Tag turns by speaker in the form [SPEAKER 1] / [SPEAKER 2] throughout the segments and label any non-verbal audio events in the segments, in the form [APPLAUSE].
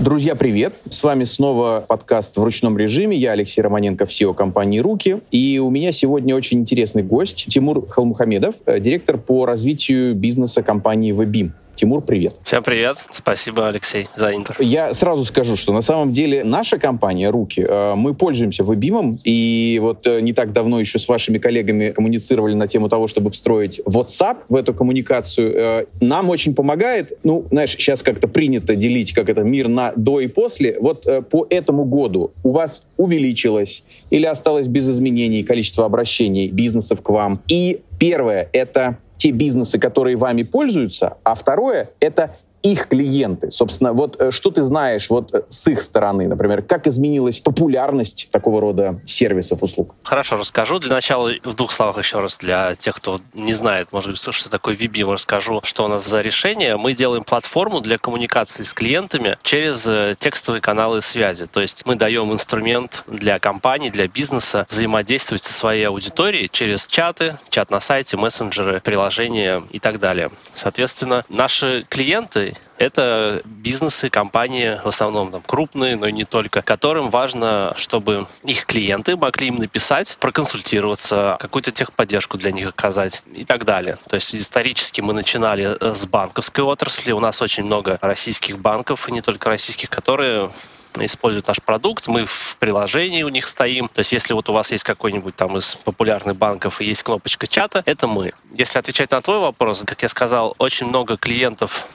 [SPEAKER 1] Друзья, привет! С вами снова подкаст в ручном режиме. Я Алексей Романенко, SEO компании «Руки». И у меня сегодня очень интересный гость Тимур Халмухамедов, э, директор по развитию бизнеса компании «Вебим». Тимур, привет.
[SPEAKER 2] Всем привет. Спасибо, Алексей, за интер.
[SPEAKER 1] Я сразу скажу, что на самом деле наша компания «Руки», э, мы пользуемся вебимом, и вот э, не так давно еще с вашими коллегами коммуницировали на тему того, чтобы встроить WhatsApp в эту коммуникацию. Э, нам очень помогает, ну, знаешь, сейчас как-то принято делить, как это, мир на до и после. Вот по этому году у вас увеличилось или осталось без изменений количество обращений бизнесов к вам? И первое — это те бизнесы, которые вами пользуются, а второе — это их клиенты. Собственно, вот э, что ты знаешь вот э, с их стороны, например, как изменилась популярность такого рода сервисов, услуг?
[SPEAKER 2] Хорошо, расскажу. Для начала в двух словах еще раз для тех, кто не знает, может быть, что такое VBIM, расскажу, что у нас за решение. Мы делаем платформу для коммуникации с клиентами через э, текстовые каналы связи. То есть мы даем инструмент для компаний, для бизнеса взаимодействовать со своей аудиторией через чаты, чат на сайте, мессенджеры, приложения и так далее. Соответственно, наши клиенты это бизнесы, компании, в основном там крупные, но и не только, которым важно, чтобы их клиенты могли им написать, проконсультироваться, какую-то техподдержку для них оказать и так далее. То есть исторически мы начинали э, с банковской отрасли. У нас очень много российских банков, и не только российских, которые используют наш продукт, мы в приложении у них стоим. То есть если вот у вас есть какой-нибудь там из популярных банков и есть кнопочка чата, это мы. Если отвечать на твой вопрос, как я сказал, очень много клиентов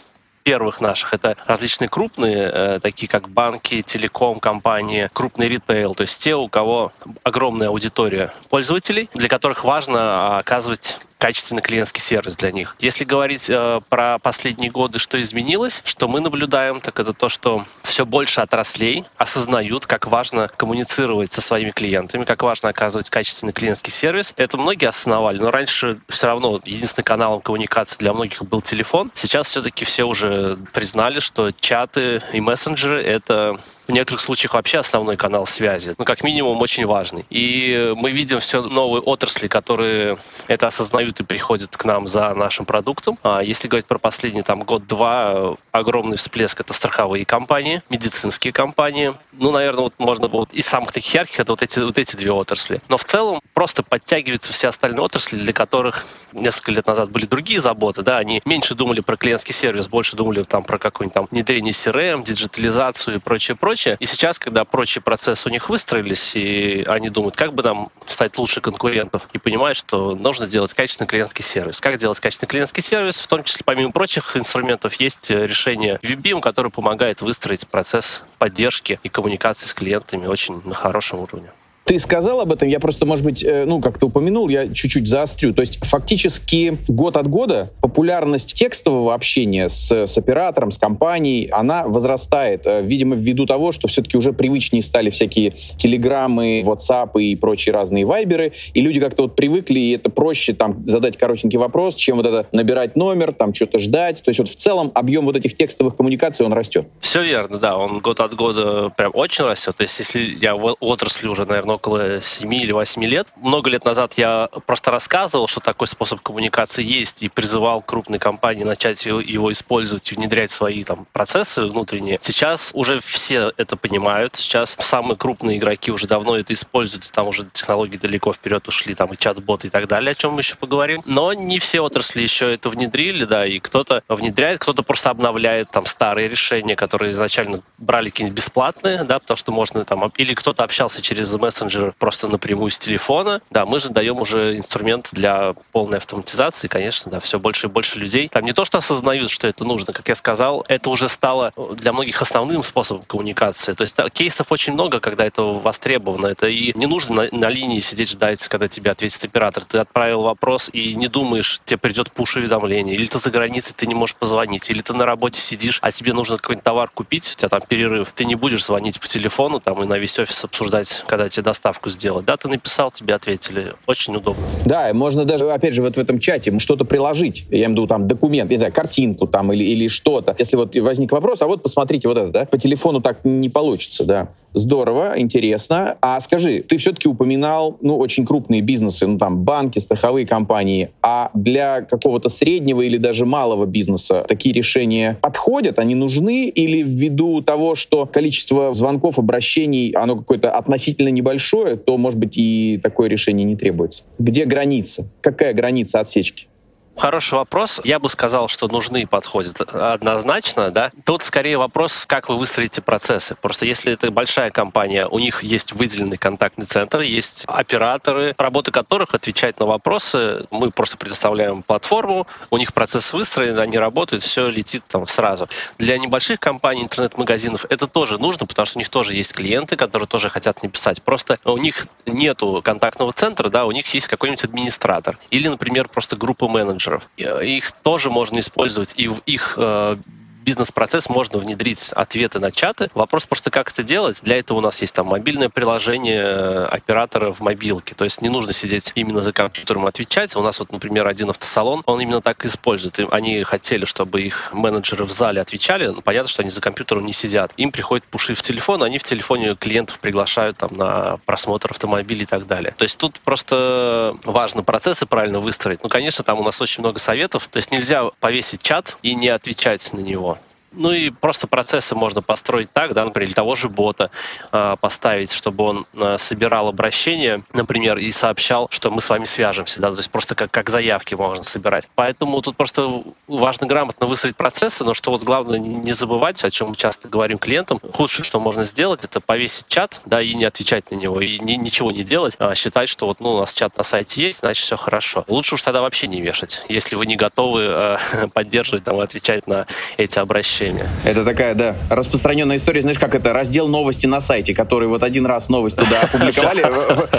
[SPEAKER 2] первых наших. Это различные крупные, э, такие как банки, телеком, компании, крупный ритейл, то есть те, у кого огромная аудитория пользователей, для которых важно оказывать качественный клиентский сервис для них. Если говорить э, про последние годы, что изменилось, что мы наблюдаем, так это то, что все больше отраслей осознают, как важно коммуницировать со своими клиентами, как важно оказывать качественный клиентский сервис. Это многие осознавали, но раньше все равно единственным каналом коммуникации для многих был телефон. Сейчас все-таки все уже признали, что чаты и мессенджеры — это в некоторых случаях вообще основной канал связи, ну, как минимум, очень важный. И мы видим все новые отрасли, которые это осознают узнают и приходят к нам за нашим продуктом. А если говорить про последний там год-два, огромный всплеск — это страховые компании, медицинские компании. Ну, наверное, вот можно вот из самых таких ярких — это вот эти, вот эти две отрасли. Но в целом просто подтягиваются все остальные отрасли, для которых несколько лет назад были другие заботы, да, они меньше думали про клиентский сервис, больше думали там про какое-нибудь там внедрение CRM, диджитализацию и прочее, прочее. И сейчас, когда прочие процессы у них выстроились, и они думают, как бы нам стать лучше конкурентов, и понимают, что нужно делать качественный качественный клиентский сервис. Как делать качественный клиентский сервис? В том числе, помимо прочих инструментов, есть э, решение VBIM, которое помогает выстроить процесс поддержки и коммуникации с клиентами очень на хорошем уровне.
[SPEAKER 1] Ты сказал об этом, я просто, может быть, э, ну, как ты упомянул, я чуть-чуть заострю. То есть фактически год от года популярность текстового общения с, с оператором, с компанией, она возрастает. Э, видимо, ввиду того, что все-таки уже привычнее стали всякие телеграммы, WhatsApp и прочие разные вайберы, и люди как-то вот привыкли, и это проще там задать коротенький вопрос, чем вот это набирать номер, там что-то ждать. То есть вот в целом объем вот этих текстовых коммуникаций, он растет.
[SPEAKER 2] Все верно, да, он год от года прям очень растет. То есть если я в отрасли уже, наверное, около 7 или 8 лет. Много лет назад я просто рассказывал, что такой способ коммуникации есть, и призывал крупные компании начать его, использовать внедрять свои там, процессы внутренние. Сейчас уже все это понимают. Сейчас самые крупные игроки уже давно это используют, там уже технологии далеко вперед ушли, там и чат-боты и так далее, о чем мы еще поговорим. Но не все отрасли еще это внедрили, да, и кто-то внедряет, кто-то просто обновляет там старые решения, которые изначально брали какие-нибудь бесплатные, да, потому что можно там, или кто-то общался через мессенджер мессенджер просто напрямую с телефона. Да, мы же даем уже инструмент для полной автоматизации, конечно, да, все больше и больше людей. Там не то, что осознают, что это нужно, как я сказал, это уже стало для многих основным способом коммуникации. То есть кейсов очень много, когда это востребовано. Это и не нужно на, на линии сидеть ждать, когда тебе ответит оператор. Ты отправил вопрос и не думаешь, тебе придет пуш-уведомление. Или ты за границей, ты не можешь позвонить. Или ты на работе сидишь, а тебе нужно какой-нибудь товар купить, у тебя там перерыв. Ты не будешь звонить по телефону там и на весь офис обсуждать, когда тебе доставку сделать. Да, ты написал, тебе ответили. Очень удобно.
[SPEAKER 1] Да, можно даже, опять же, вот в этом чате что-то приложить. Я имею в виду там документ, не знаю, картинку там или, или что-то. Если вот возник вопрос, а вот посмотрите вот это, да, по телефону так не получится, да. Здорово, интересно. А скажи, ты все-таки упоминал, ну, очень крупные бизнесы, ну, там, банки, страховые компании. А для какого-то среднего или даже малого бизнеса такие решения подходят, они нужны? Или ввиду того, что количество звонков, обращений, оно какое-то относительно небольшое, то, может быть, и такое решение не требуется? Где граница? Какая граница отсечки?
[SPEAKER 2] Хороший вопрос. Я бы сказал, что нужны подходят однозначно. Да? Тут скорее вопрос, как вы выстроите процессы. Просто если это большая компания, у них есть выделенный контактный центр, есть операторы, работа которых отвечать на вопросы. Мы просто предоставляем платформу, у них процесс выстроен, они работают, все летит там сразу. Для небольших компаний, интернет-магазинов это тоже нужно, потому что у них тоже есть клиенты, которые тоже хотят написать. Просто у них нету контактного центра, да, у них есть какой-нибудь администратор. Или, например, просто группа менеджеров менеджеров. Их тоже можно использовать и в их э, бизнес-процесс можно внедрить ответы на чаты. Вопрос просто, как это делать. Для этого у нас есть там мобильное приложение э, оператора в мобилке. То есть не нужно сидеть именно за компьютером отвечать. У нас вот, например, один автосалон, он именно так использует. И они хотели, чтобы их менеджеры в зале отвечали. Но понятно, что они за компьютером не сидят. Им приходят пуши в телефон, они в телефоне клиентов приглашают там на просмотр автомобиля и так далее. То есть тут просто важно процессы правильно выстроить. Ну, конечно, там у нас очень много советов. То есть нельзя повесить чат и не отвечать на него. Ну и просто процессы можно построить так, да, например, для того же бота э, поставить, чтобы он э, собирал обращения, например, и сообщал, что мы с вами свяжемся, да, то есть просто как, как заявки можно собирать. Поэтому тут просто важно грамотно выстроить процессы, но что вот главное не забывать, о чем мы часто говорим клиентам, худшее, что можно сделать, это повесить чат, да, и не отвечать на него, и ни, ничего не делать, а считать, что вот, ну, у нас чат на сайте есть, значит, все хорошо. Лучше уж тогда вообще не вешать, если вы не готовы э, [LAUGHS] поддерживать, там, отвечать на эти обращения сообщения.
[SPEAKER 1] Это такая, да, распространенная история, знаешь, как это, раздел новости на сайте, который вот один раз новость туда [LAUGHS] опубликовали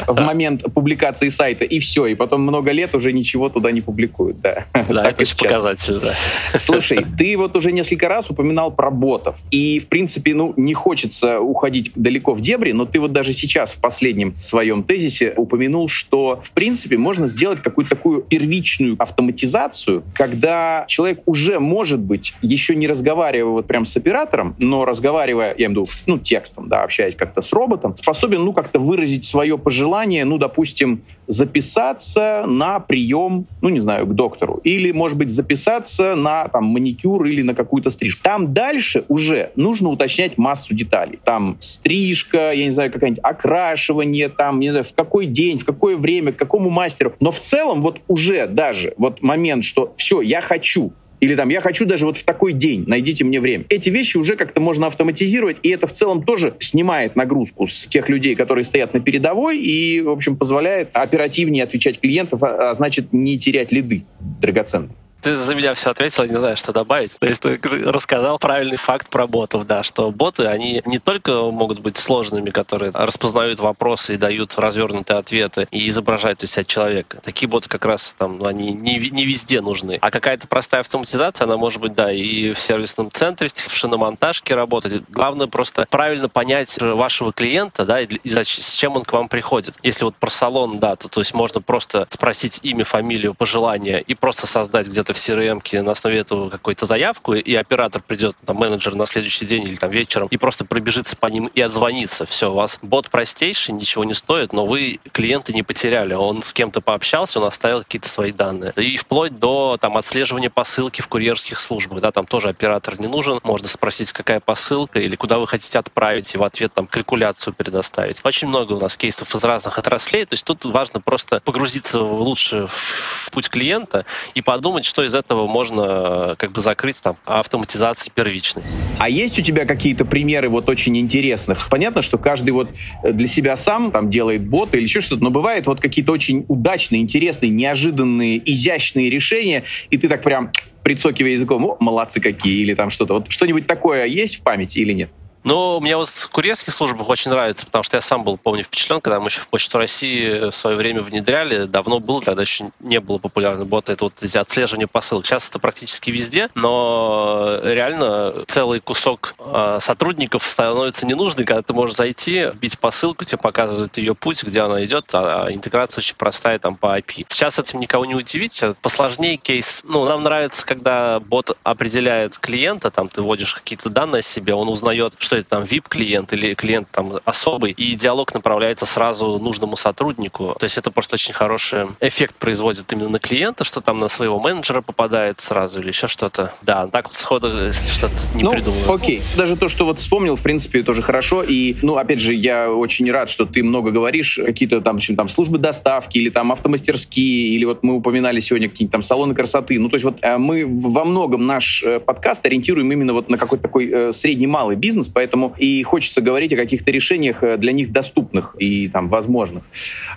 [SPEAKER 1] в момент публикации сайта, и все, и потом много лет уже ничего туда не публикуют, да.
[SPEAKER 2] Да, это очень показатель, да.
[SPEAKER 1] Слушай, [LAUGHS] ты вот уже несколько раз упоминал про ботов, и, в принципе, ну, не хочется уходить далеко в дебри, но ты вот даже сейчас в последнем своем тезисе упомянул, что, в принципе, можно сделать какую-то такую первичную автоматизацию, когда человек уже, может быть, еще не разговаривает разговаривая вот прям с оператором, но разговаривая, я имею в виду, ну, текстом, да, общаясь как-то с роботом, способен, ну, как-то выразить свое пожелание, ну, допустим, записаться на прием, ну, не знаю, к доктору. Или, может быть, записаться на там маникюр или на какую-то стрижку. Там дальше уже нужно уточнять массу деталей. Там стрижка, я не знаю, какая-нибудь окрашивание, там, не знаю, в какой день, в какое время, к какому мастеру. Но в целом вот уже даже вот момент, что все, я хочу, или там, я хочу даже вот в такой день, найдите мне время. Эти вещи уже как-то можно автоматизировать, и это в целом тоже снимает нагрузку с тех людей, которые стоят на передовой, и, в общем, позволяет оперативнее отвечать клиентов, а, а значит, не терять лиды драгоценные
[SPEAKER 2] ты за меня все ответил, не знаю, что добавить. То есть ты рассказал правильный факт про ботов, да, что боты, они не только могут быть сложными, которые распознают вопросы и дают развернутые ответы и изображают из себя человека. Такие боты как раз там, ну, они не, не везде нужны. А какая-то простая автоматизация, она может быть, да, и в сервисном центре, в шиномонтажке работать. Главное просто правильно понять вашего клиента, да, и, и с чем он к вам приходит. Если вот про салон, да, то, то есть можно просто спросить имя, фамилию, пожелание и просто создать где-то в CRM на основе этого какую-то заявку, и оператор придет, там, менеджер на следующий день или там вечером, и просто пробежится по ним и отзвонится. Все, у вас бот простейший, ничего не стоит, но вы клиента не потеряли. Он с кем-то пообщался, он оставил какие-то свои данные. И вплоть до там, отслеживания посылки в курьерских службах. Да, там тоже оператор не нужен. Можно спросить, какая посылка или куда вы хотите отправить, и в ответ там калькуляцию предоставить. Очень много у нас кейсов из разных отраслей. То есть тут важно просто погрузиться лучше в путь клиента и подумать, что из этого можно как бы закрыть там автоматизацией первичной.
[SPEAKER 1] А есть у тебя какие-то примеры вот очень интересных? Понятно, что каждый вот для себя сам там делает бот или еще что-то, но бывает вот какие-то очень удачные, интересные, неожиданные, изящные решения, и ты так прям прицокивая языком, о, молодцы какие, или там что-то. Вот что-нибудь такое есть в памяти или нет?
[SPEAKER 2] Ну, мне вот в курьерских службах очень нравится, потому что я сам был, помню, впечатлен, когда мы еще в Почту России в свое время внедряли. Давно было, тогда еще не было популярно бота. Это вот эти отслеживания посылок. Сейчас это практически везде, но реально целый кусок э, сотрудников становится ненужный, когда ты можешь зайти, вбить посылку, тебе показывают ее путь, где она идет, а интеграция очень простая там по IP. Сейчас этим никого не удивить, сейчас посложнее кейс. Ну, нам нравится, когда бот определяет клиента, там ты вводишь какие-то данные о себе, он узнает, что что это там VIP-клиент или клиент там особый, и диалог направляется сразу нужному сотруднику. То есть это просто очень хороший эффект производит именно на клиента, что там на своего менеджера попадает сразу или еще что-то. Да, так вот сходу что-то не
[SPEAKER 1] ну,
[SPEAKER 2] придумал.
[SPEAKER 1] Окей. Даже то, что вот вспомнил, в принципе, тоже хорошо. И, ну, опять же, я очень рад, что ты много говоришь, какие-то там, общем, там службы доставки или там автомастерские, или вот мы упоминали сегодня какие-то там салоны красоты. Ну, то есть вот э, мы во многом наш э, подкаст ориентируем именно вот на какой-то такой э, средний-малый бизнес, поэтому и хочется говорить о каких-то решениях для них доступных и там возможных.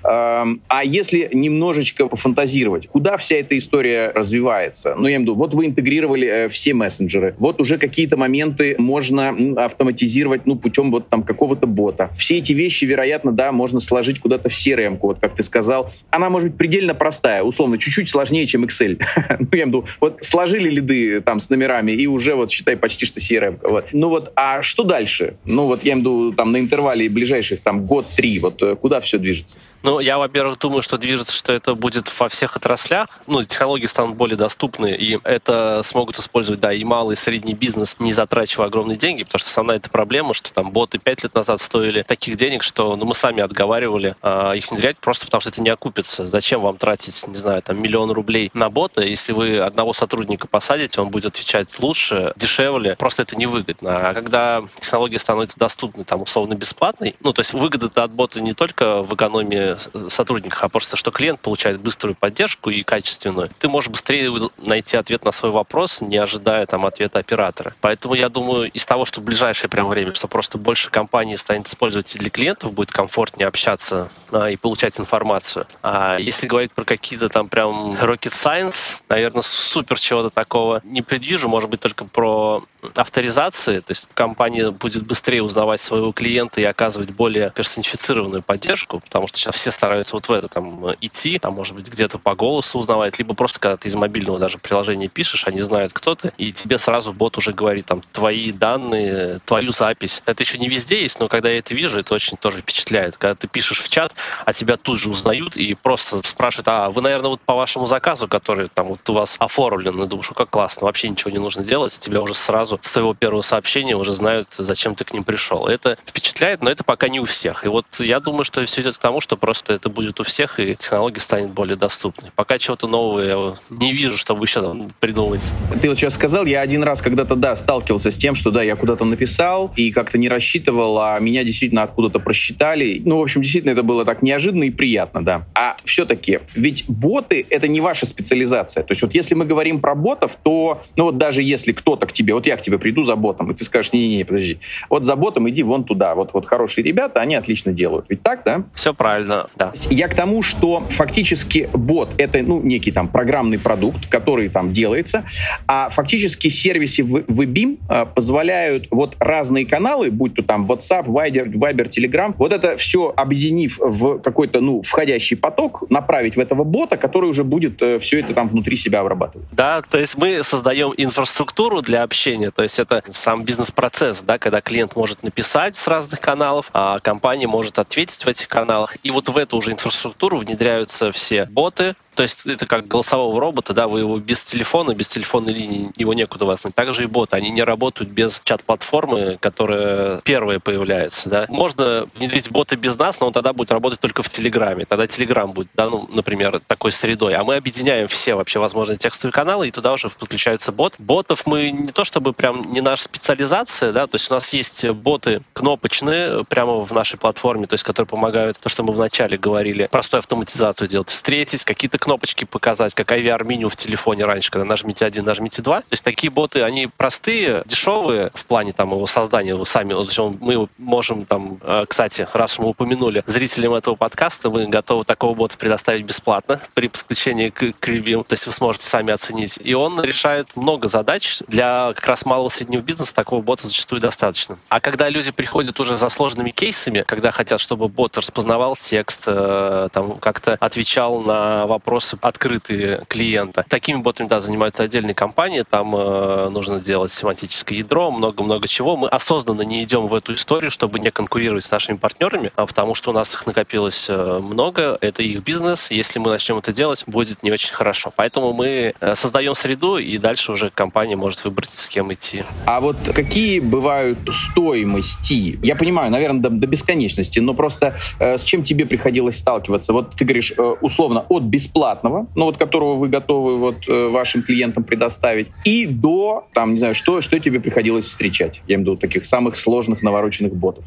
[SPEAKER 1] Эм, а если немножечко пофантазировать, куда вся эта история развивается? Ну, я имею в виду, вот вы интегрировали все мессенджеры, вот уже какие-то моменты можно автоматизировать, ну, путем вот там какого-то бота. Все эти вещи, вероятно, да, можно сложить куда-то в CRM, вот как ты сказал. Она может быть предельно простая, условно, чуть-чуть сложнее, чем Excel. [LAUGHS] ну, я имею в виду, вот сложили лиды там с номерами, и уже вот, считай, почти что CRM. Вот. Ну вот, а что дальше? Ну вот, я имею в виду, там, на интервале ближайших, там, год-три, вот э, куда все движется?
[SPEAKER 2] Ну, я, во-первых, думаю, что движется, что это будет во всех отраслях. Ну, технологии станут более доступны, и это смогут использовать, да, и малый, и средний бизнес, не затрачивая огромные деньги, потому что основная эта проблема, что там боты пять лет назад стоили таких денег, что ну, мы сами отговаривали а, их внедрять просто потому, что это не окупится. Зачем вам тратить, не знаю, там миллион рублей на бота, если вы одного сотрудника посадите, он будет отвечать лучше, дешевле, просто это невыгодно. А когда технология становится доступной, там, условно бесплатной, ну, то есть выгода от бота не только в экономии сотрудниках, а просто что клиент получает быструю поддержку и качественную, ты можешь быстрее найти ответ на свой вопрос, не ожидая там ответа оператора. Поэтому я думаю, из того, что в ближайшее прям время, что просто больше компаний станет использовать для клиентов, будет комфортнее общаться а, и получать информацию. А если говорить про какие-то там прям rocket science, наверное, супер чего-то такого не предвижу, может быть, только про авторизации, то есть компания будет быстрее узнавать своего клиента и оказывать более персонифицированную поддержку, потому что сейчас все стараются вот в это там идти, там, может быть, где-то по голосу узнавать, либо просто когда ты из мобильного даже приложения пишешь, они знают, кто ты, и тебе сразу бот уже говорит там твои данные, твою запись. Это еще не везде есть, но когда я это вижу, это очень тоже впечатляет. Когда ты пишешь в чат, а тебя тут же узнают и просто спрашивают, а вы, наверное, вот по вашему заказу, который там вот у вас оформлен, и думаешь, как классно, вообще ничего не нужно делать, тебя уже сразу с твоего первого сообщения уже знают, зачем ты к ним пришел. Это впечатляет, но это пока не у всех. И вот я думаю, что все идет к тому, что просто это будет у всех, и технология станет более доступной. Пока чего-то нового я не вижу, чтобы еще там придумать.
[SPEAKER 1] Ты вот сейчас сказал, я один раз когда-то, да, сталкивался с тем, что, да, я куда-то написал и как-то не рассчитывал, а меня действительно откуда-то просчитали. Ну, в общем, действительно, это было так неожиданно и приятно, да. А все-таки, ведь боты — это не ваша специализация. То есть вот если мы говорим про ботов, то, ну вот даже если кто-то к тебе, вот я к тебе приду за ботом, и ты скажешь, не-не-не, подожди, вот за ботом иди вон туда, вот, вот хорошие ребята, они отлично делают. Ведь так, да?
[SPEAKER 2] Все правильно, да.
[SPEAKER 1] Я к тому, что фактически бот — это, ну, некий там программный продукт, который там делается, а фактически сервисы в WebBeam а, позволяют вот разные каналы, будь то там WhatsApp, Viber, Viber, Telegram, вот это все объединив в какой-то, ну, входящий поток, направить в этого бота, который уже будет э, все это там внутри себя обрабатывать.
[SPEAKER 2] Да, то есть мы создаем инфраструктуру для общения, то есть это сам бизнес-процесс, да, когда клиент может написать с разных каналов, а компания может ответить в этих каналах, и вот в эту уже инфраструктуру внедряются все боты, то есть это как голосового робота, да, вы его без телефона, без телефонной линии его некуда возьмать. Также и боты, они не работают без чат-платформы, которая первая появляется, да. Можно внедрить боты без нас, но он тогда будет работать только в Телеграме. Тогда Телеграм будет, да, ну, например, такой средой. А мы объединяем все вообще возможные текстовые каналы, и туда уже подключается бот. Ботов мы не то чтобы прям не наша специализация, да, то есть у нас есть боты кнопочные прямо в нашей платформе, то есть которые помогают, то, что мы вначале говорили, простую автоматизацию делать, встретить, какие-то кнопочки показать, как IVR-меню в телефоне раньше, когда нажмите один, нажмите два. То есть такие боты, они простые, дешевые в плане там его создания, вы сами, мы можем там, э, кстати, раз мы упомянули зрителям этого подкаста, мы готовы такого бота предоставить бесплатно при подключении к, к Review, то есть вы сможете сами оценить. И он решает много задач. Для как раз малого среднего бизнеса такого бота зачастую достаточно. А когда люди приходят уже за сложными кейсами, когда хотят, чтобы бот распознавал текст, э, там как-то отвечал на вопросы вопросы открытые клиента. Такими ботами, да, занимаются отдельные компании, там э, нужно делать семантическое ядро, много-много чего. Мы осознанно не идем в эту историю, чтобы не конкурировать с нашими партнерами, а потому что у нас их накопилось э, много, это их бизнес, если мы начнем это делать, будет не очень хорошо. Поэтому мы э, создаем среду, и дальше уже компания может выбрать, с кем идти.
[SPEAKER 1] А вот какие бывают стоимости? Я понимаю, наверное, до, до бесконечности, но просто э, с чем тебе приходилось сталкиваться? Вот ты говоришь, э, условно, от бесплатного, ну вот которого вы готовы вот э, вашим клиентам предоставить, и до, там, не знаю, что, что тебе приходилось встречать? Я имею в виду таких самых сложных навороченных ботов.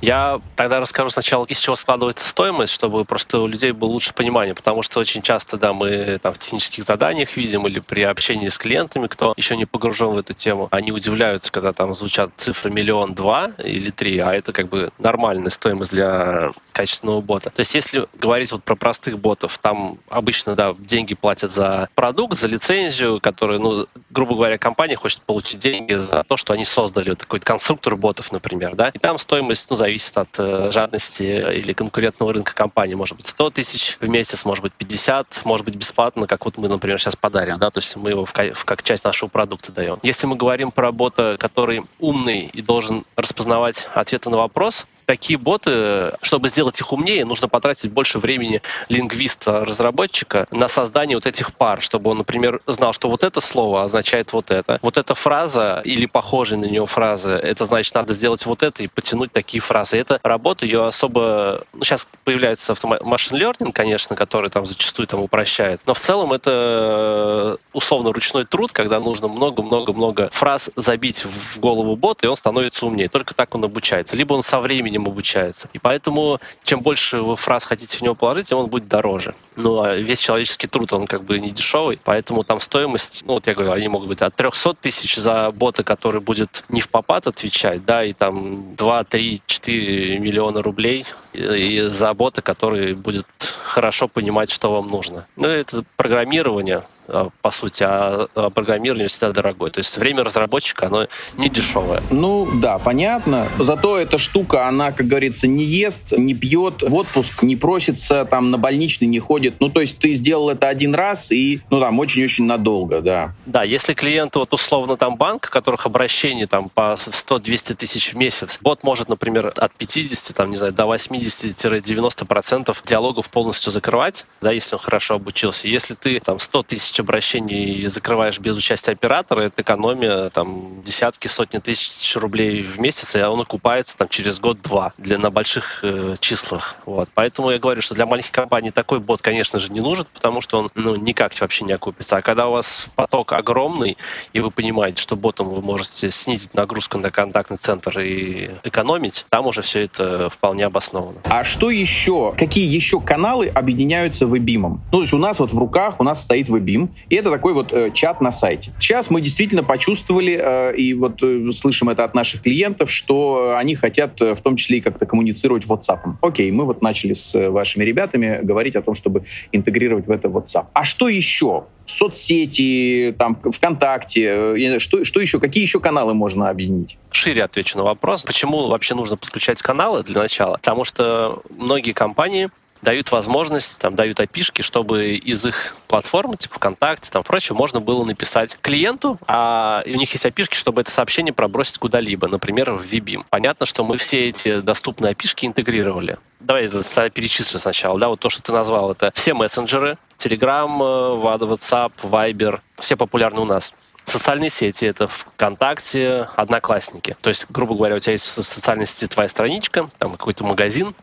[SPEAKER 2] Я тогда расскажу сначала, из чего складывается стоимость, чтобы просто у людей было лучше понимание, потому что очень часто, да, мы там в технических заданиях видим или при общении с клиентами, кто еще не погружен в эту тему, они удивляются, когда там звучат цифры миллион два или три, а это как бы нормальная стоимость для качественного бота. То есть если говорить вот про простых ботов, там обычно, да, деньги платят за продукт, за лицензию, который, ну, грубо говоря, компания хочет получить деньги за то, что они создали вот такой конструктор ботов, например, да, и там стоимость, ну, зависит от э, жадности или конкурентного рынка компании. Может быть 100 тысяч в месяц, может быть 50, может быть бесплатно, как вот мы, например, сейчас подарим, да, то есть мы его в, как часть нашего продукта даем. Если мы говорим про бота, который умный и должен распознавать ответы на вопрос, такие боты, чтобы сделать их умнее, нужно потратить больше времени лингвиста-разработчика на создание вот этих пар, чтобы он, например, знал, что вот это слово означает вот это, вот эта фраза или похожая на нее фраза, это значит, надо сделать вот это и потянуть такие фразы фразы. эта работа, ее особо... Ну, сейчас появляется машин learning, конечно, который там зачастую там упрощает. Но в целом это условно ручной труд, когда нужно много-много-много фраз забить в голову бота, и он становится умнее. Только так он обучается. Либо он со временем обучается. И поэтому чем больше вы фраз хотите в него положить, тем он будет дороже. Ну, а весь человеческий труд, он как бы не дешевый, поэтому там стоимость, ну, вот я говорю, они могут быть от 300 тысяч за бота, который будет не в попад отвечать, да, и там 2, 3, 4 4 миллиона рублей и за бота, который будет хорошо понимать, что вам нужно. Ну, это программирование, а, по сути, а, а программирование всегда дорогое. То есть время разработчика, оно не дешевое.
[SPEAKER 1] Ну, да, понятно. Зато эта штука, она, как говорится, не ест, не пьет, в отпуск не просится, там, на больничный не ходит. Ну, то есть ты сделал это один раз и, ну, там, очень-очень надолго, да.
[SPEAKER 2] Да, если клиент, вот, условно, там, банк, у которых обращений, там, по 100-200 тысяч в месяц, бот может, например, от 50, там, не знаю, до 80-90% диалогов полностью закрывать, да, если он хорошо обучился. Если ты, там, 100 тысяч обращений закрываешь без участия оператора, это экономия там десятки, сотни тысяч рублей в месяц, и он окупается там через год-два для на больших э, числах. Вот. Поэтому я говорю, что для маленьких компаний такой бот, конечно же, не нужен, потому что он ну, никак вообще не окупится. А когда у вас поток огромный, и вы понимаете, что ботом вы можете снизить нагрузку на контактный центр и экономить, там уже все это вполне обосновано.
[SPEAKER 1] А что еще? Какие еще каналы объединяются в Эбимом? Ну, то есть у нас вот в руках у нас стоит Вебим, и это такой вот э, чат на сайте. Сейчас мы действительно почувствовали, э, и вот э, слышим это от наших клиентов, что они хотят э, в том числе и как-то коммуницировать WhatsApp. Окей, мы вот начали с э, вашими ребятами говорить о том, чтобы интегрировать в это WhatsApp. А что еще? Соцсети, там, ВКонтакте, э, что, что еще, какие еще каналы можно объединить?
[SPEAKER 2] Шире отвечу на вопрос, почему вообще нужно подключать каналы для начала. Потому что многие компании дают возможность, там, дают опишки, чтобы из их платформы, типа ВКонтакте, там, прочее, можно было написать клиенту, а у них есть опишки, чтобы это сообщение пробросить куда-либо, например, в Vibim. Понятно, что мы все эти доступные опишки интегрировали. Давай это перечислю сначала. Да, вот то, что ты назвал, это все мессенджеры, Telegram, э, WhatsApp, Viber, все популярны у нас. Социальные сети — это ВКонтакте, Одноклассники. То есть, грубо говоря, у тебя есть в социальной сети твоя страничка, там какой-то магазин,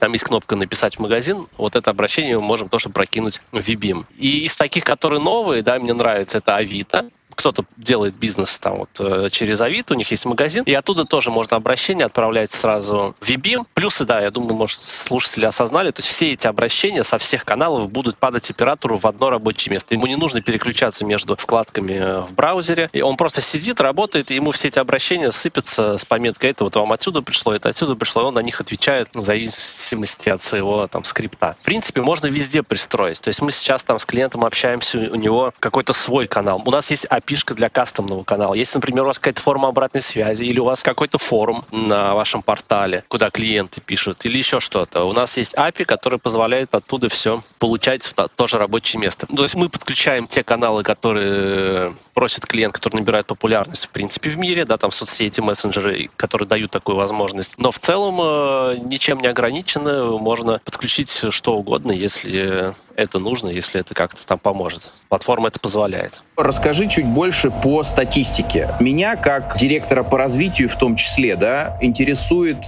[SPEAKER 2] там есть кнопка «Написать в магазин». Вот это обращение мы можем тоже прокинуть в Vibim. И из таких, которые новые, да, мне нравится, это Авито кто-то делает бизнес там вот э, через Авито, у них есть магазин, и оттуда тоже можно обращение отправлять сразу в Vibim. Плюсы, да, я думаю, может, слушатели осознали, то есть все эти обращения со всех каналов будут падать оператору в одно рабочее место. Ему не нужно переключаться между вкладками э, в браузере, и он просто сидит, работает, и ему все эти обращения сыпятся с пометкой «это вот вам отсюда пришло, это отсюда пришло», и он на них отвечает ну, в зависимости от своего там скрипта. В принципе, можно везде пристроить. То есть мы сейчас там с клиентом общаемся, у него какой-то свой канал. У нас есть API api для кастомного канала. Если, например, у вас какая-то форма обратной связи, или у вас какой-то форум на вашем портале, куда клиенты пишут, или еще что-то, у нас есть API, который позволяет оттуда все получать в то же рабочее место. То есть мы подключаем те каналы, которые просит клиент, который набирает популярность, в принципе, в мире, да, там соцсети, мессенджеры, которые дают такую возможность. Но в целом э, ничем не ограничено, можно подключить что угодно, если это нужно, если это как-то там поможет. Платформа это позволяет.
[SPEAKER 1] Расскажи чуть больше по статистике. Меня, как директора по развитию в том числе, да, интересует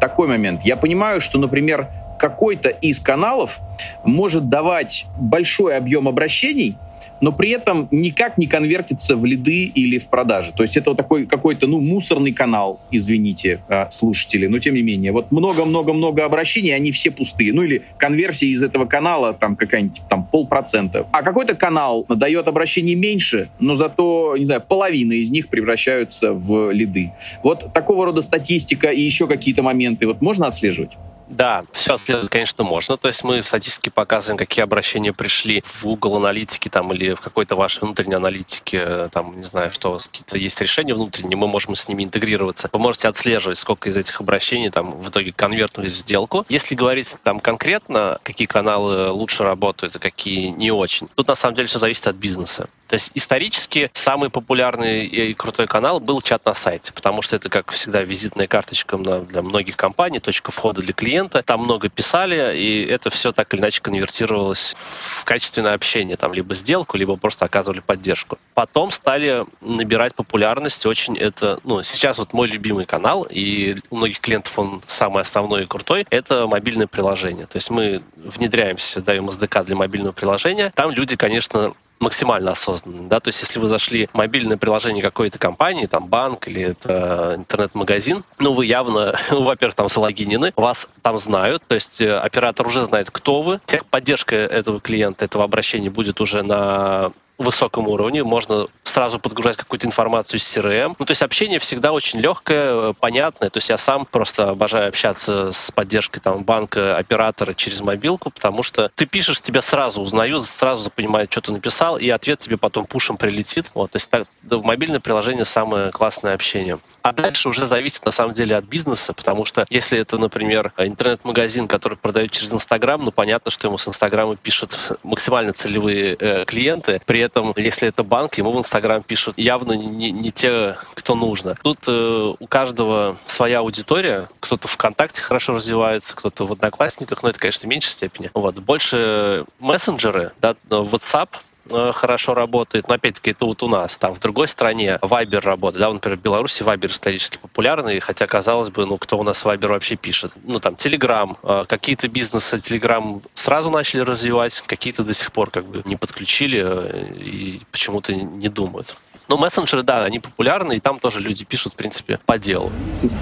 [SPEAKER 1] такой момент. Я понимаю, что, например, какой-то из каналов может давать большой объем обращений, но при этом никак не конвертится в лиды или в продажи. То есть это вот такой какой-то, ну, мусорный канал, извините, а, слушатели, но тем не менее. Вот много-много-много обращений, они все пустые. Ну или конверсия из этого канала там какая-нибудь там полпроцента. А какой-то канал дает обращений меньше, но зато, не знаю, половина из них превращаются в лиды. Вот такого рода статистика и еще какие-то моменты вот можно отслеживать?
[SPEAKER 2] Да, все отслеживать, конечно, можно. То есть мы в статистике показываем, какие обращения пришли в Google аналитики там, или в какой-то вашей внутренней аналитике, там, не знаю, что у вас какие-то есть решения внутренние, мы можем с ними интегрироваться. Вы можете отслеживать, сколько из этих обращений там в итоге конвертнулись в сделку. Если говорить там конкретно, какие каналы лучше работают, а какие не очень, тут на самом деле все зависит от бизнеса. То есть исторически самый популярный и крутой канал был чат на сайте, потому что это, как всегда, визитная карточка для многих компаний, точка входа для клиента. Там много писали, и это все так или иначе конвертировалось в качественное общение, там либо сделку, либо просто оказывали поддержку. Потом стали набирать популярность очень это, ну, сейчас вот мой любимый канал, и у многих клиентов он самый основной и крутой, это мобильное приложение. То есть мы внедряемся, даем SDK для мобильного приложения. Там люди, конечно, максимально осознанны. Да? То есть если вы зашли в мобильное приложение какой-то компании, там банк или это интернет-магазин, ну вы явно, [LAUGHS] ну, во-первых, там залогинены, вас там знают, то есть э, оператор уже знает, кто вы. Техподдержка этого клиента, этого обращения будет уже на высоком уровне, можно сразу подгружать какую-то информацию из CRM. Ну, то есть общение всегда очень легкое, понятное. То есть я сам просто обожаю общаться с поддержкой там банка, оператора через мобилку, потому что ты пишешь, тебя сразу узнают, сразу понимают, что ты написал, и ответ тебе потом пушем прилетит. Вот, то есть так, да, мобильное приложение самое классное общение. А дальше уже зависит на самом деле от бизнеса, потому что если это, например, интернет-магазин, который продает через Инстаграм, ну понятно, что ему с Инстаграма пишут максимально целевые э, клиенты. При этом, если это банк, ему в Инстаграм пишут явно не, не те, кто нужно. Тут э, у каждого своя аудитория. Кто-то ВКонтакте хорошо развивается, кто-то в Одноклассниках, но это, конечно, в меньшей степени. Вот. Больше мессенджеры, да, WhatsApp, Э, хорошо работает, но опять-таки это вот у нас. Там в другой стране Viber работает, да, например, в Беларуси Viber исторически популярный, хотя, казалось бы, ну, кто у нас Viber вообще пишет? Ну, там, Telegram, э, какие-то бизнесы Telegram сразу начали развивать, какие-то до сих пор как бы не подключили э, и почему-то не думают. Но мессенджеры, да, они популярны, и там тоже люди пишут, в принципе, по делу.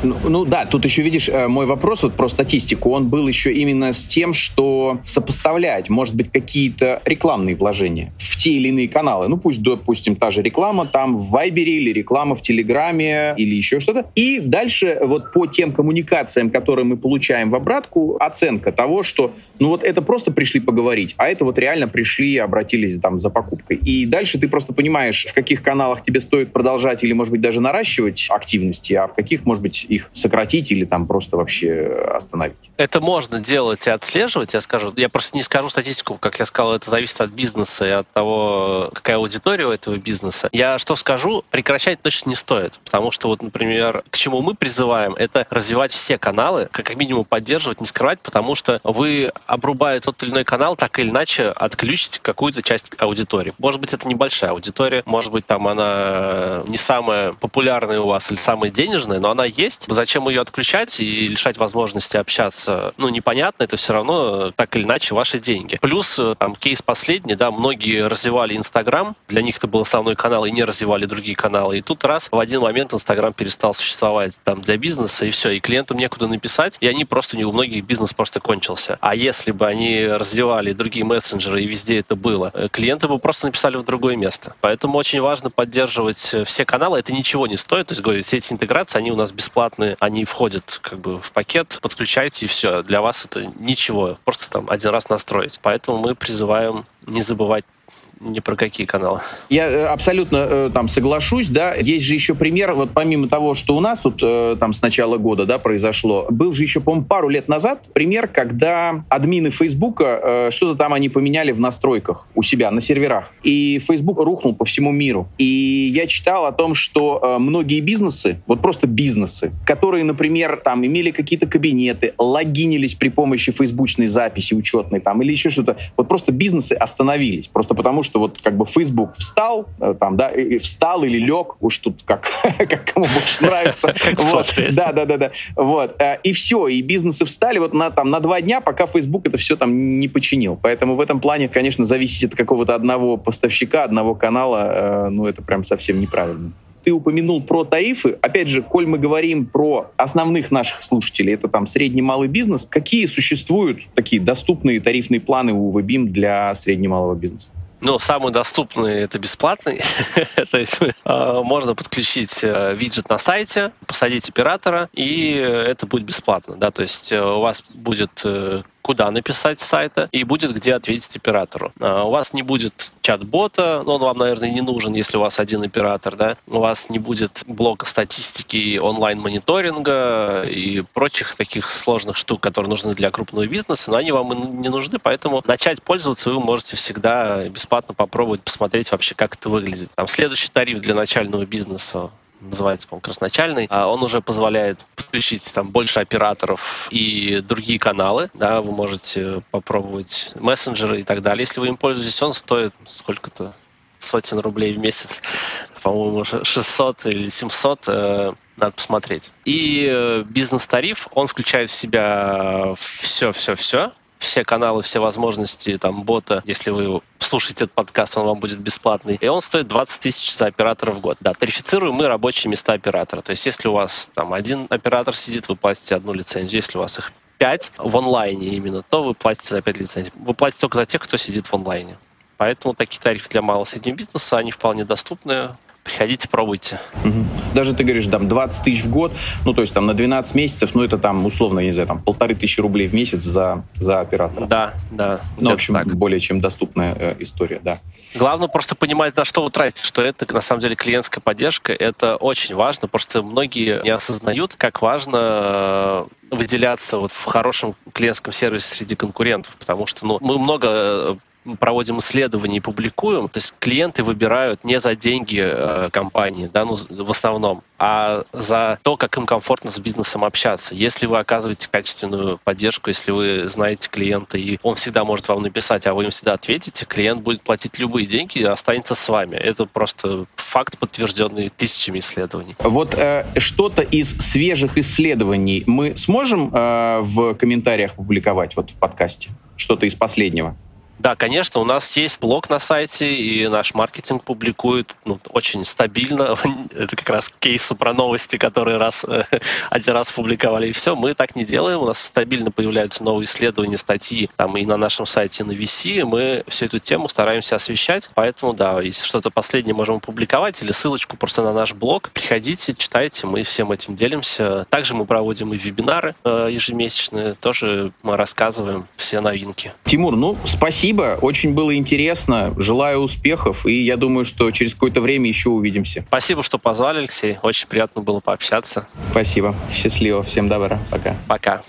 [SPEAKER 1] Ну, ну да, тут еще, видишь, мой вопрос вот про статистику, он был еще именно с тем, что сопоставлять, может быть, какие-то рекламные вложения в те или иные каналы. Ну, пусть, допустим, та же реклама там в Вайбере или реклама в Телеграме или еще что-то. И дальше вот по тем коммуникациям, которые мы получаем в обратку, оценка того, что ну вот это просто пришли поговорить, а это вот реально пришли и обратились там за покупкой. И дальше ты просто понимаешь, в каких каналах тебе стоит продолжать или, может быть, даже наращивать активности, а в каких, может быть, их сократить или там просто вообще остановить.
[SPEAKER 2] Это можно делать и отслеживать, я скажу. Я просто не скажу статистику, как я сказал, это зависит от бизнеса и от того, какая аудитория у этого бизнеса. Я что скажу, прекращать точно не стоит, потому что вот, например, к чему мы призываем, это развивать все каналы, как минимум поддерживать, не скрывать, потому что вы, обрубая тот или иной канал, так или иначе отключите какую-то часть аудитории. Может быть, это небольшая аудитория, может быть, там она не самая популярная у вас или самая денежная, но она есть. Зачем ее отключать и лишать возможности общаться? Ну, непонятно, это все равно так или иначе ваши деньги. Плюс, там, кейс последний, да, многие развивали Инстаграм, для них это был основной канал, и не развивали другие каналы. И тут раз, в один момент Инстаграм перестал существовать там для бизнеса, и все, и клиентам некуда написать, и они просто, у многих бизнес просто кончился. А если бы они развивали другие мессенджеры, и везде это было, э, клиенты бы просто написали в другое место. Поэтому очень важно поддерживать э, все каналы, это ничего не стоит, то есть, говорю, все эти интеграции, они у нас бесплатные, они входят как бы в пакет, подключайте, и все. Для вас это ничего, просто там один раз настроить. Поэтому мы призываем не забывать ни про какие каналы.
[SPEAKER 1] Я э, абсолютно э, там соглашусь, да. Есть же еще пример, вот помимо того, что у нас тут э, там с начала года, да, произошло, был же еще, по-моему, пару лет назад пример, когда админы Фейсбука что-то там они поменяли в настройках у себя на серверах, и Facebook рухнул по всему миру. И я читал о том, что многие бизнесы, вот просто бизнесы, которые, например, там имели какие-то кабинеты, логинились при помощи фейсбучной записи учетной там или еще что-то, вот просто бизнесы остановились, просто потому что вот как бы Facebook встал, э, там, да, и встал или лег, уж тут как, [LAUGHS] как кому больше нравится. [LAUGHS] Вот. Да, да, да, да. Вот. Э, и все, и бизнесы встали вот на, там, на два дня, пока Facebook это все там не починил. Поэтому в этом плане, конечно, зависеть от какого-то одного поставщика, одного канала, э, ну, это прям совсем неправильно ты упомянул про тарифы. Опять же, коль мы говорим про основных наших слушателей, это там средний малый бизнес, какие существуют такие доступные тарифные планы у Webim для среднего малого бизнеса?
[SPEAKER 2] Ну, самый доступный это бесплатный. [LAUGHS] То есть э, можно подключить э, виджет на сайте, посадить оператора, и это будет бесплатно. Да? То есть э, у вас будет э, куда написать сайта, и будет где ответить оператору. А, у вас не будет чат-бота, но он вам, наверное, не нужен, если у вас один оператор, да. У вас не будет блока статистики, онлайн-мониторинга и прочих таких сложных штук, которые нужны для крупного бизнеса, но они вам не нужны, поэтому начать пользоваться вы можете всегда бесплатно попробовать, посмотреть вообще, как это выглядит. Там следующий тариф для начального бизнеса называется, по-моему, красначальный, а он уже позволяет подключить там больше операторов и другие каналы, да, вы можете попробовать мессенджеры и так далее. Если вы им пользуетесь, он стоит сколько-то сотен рублей в месяц, по-моему, 600 или 700, э, надо посмотреть. И э, бизнес-тариф, он включает в себя все-все-все, все каналы, все возможности там бота. Если вы слушаете этот подкаст, он вам будет бесплатный. И он стоит 20 тысяч за оператора в год. Да, тарифицируем мы рабочие места оператора. То есть если у вас там один оператор сидит, вы платите одну лицензию. Если у вас их 5 в онлайне именно, то вы платите за 5 лицензий. Вы платите только за тех, кто сидит в онлайне. Поэтому такие тарифы для малого и среднего бизнеса, они вполне доступны. Приходите, пробуйте.
[SPEAKER 1] Угу. Даже ты говоришь, там, 20 тысяч в год, ну, то есть там на 12 месяцев, ну, это там, условно, я не знаю, там, полторы тысячи рублей в месяц за, за оператора.
[SPEAKER 2] Да, да.
[SPEAKER 1] Ну, в общем, так. более чем доступная э, история, да.
[SPEAKER 2] Главное просто понимать, на что вы тратите, что это, на самом деле, клиентская поддержка, это очень важно, просто многие не осознают, как важно э, выделяться вот в хорошем клиентском сервисе среди конкурентов, потому что ну, мы много э, проводим исследования и публикуем, то есть клиенты выбирают не за деньги э, компании, да, ну, в основном, а за то, как им комфортно с бизнесом общаться. Если вы оказываете качественную поддержку, если вы знаете клиента, и он всегда может вам написать, а вы им всегда ответите, клиент будет платить любые деньги и останется с вами. Это просто факт, подтвержденный тысячами исследований.
[SPEAKER 1] Вот э, что-то из свежих исследований мы сможем э, в комментариях публиковать вот в подкасте? Что-то из последнего?
[SPEAKER 2] Да, конечно, у нас есть блог на сайте, и наш маркетинг публикует ну, очень стабильно. [LAUGHS] Это как раз кейсы про новости, которые раз, [LAUGHS] один раз публиковали, и все. Мы так не делаем. У нас стабильно появляются новые исследования, статьи там и на нашем сайте, на VC. Мы всю эту тему стараемся освещать. Поэтому, да, если что-то последнее можем опубликовать, или ссылочку просто на наш блог, приходите, читайте, мы всем этим делимся. Также мы проводим и вебинары э, ежемесячные, тоже мы рассказываем все новинки.
[SPEAKER 1] Тимур, ну, спасибо спасибо. Очень было интересно. Желаю успехов. И я думаю, что через какое-то время еще увидимся.
[SPEAKER 2] Спасибо, что позвали, Алексей. Очень приятно было пообщаться.
[SPEAKER 1] Спасибо. Счастливо. Всем добра. Пока.
[SPEAKER 2] Пока.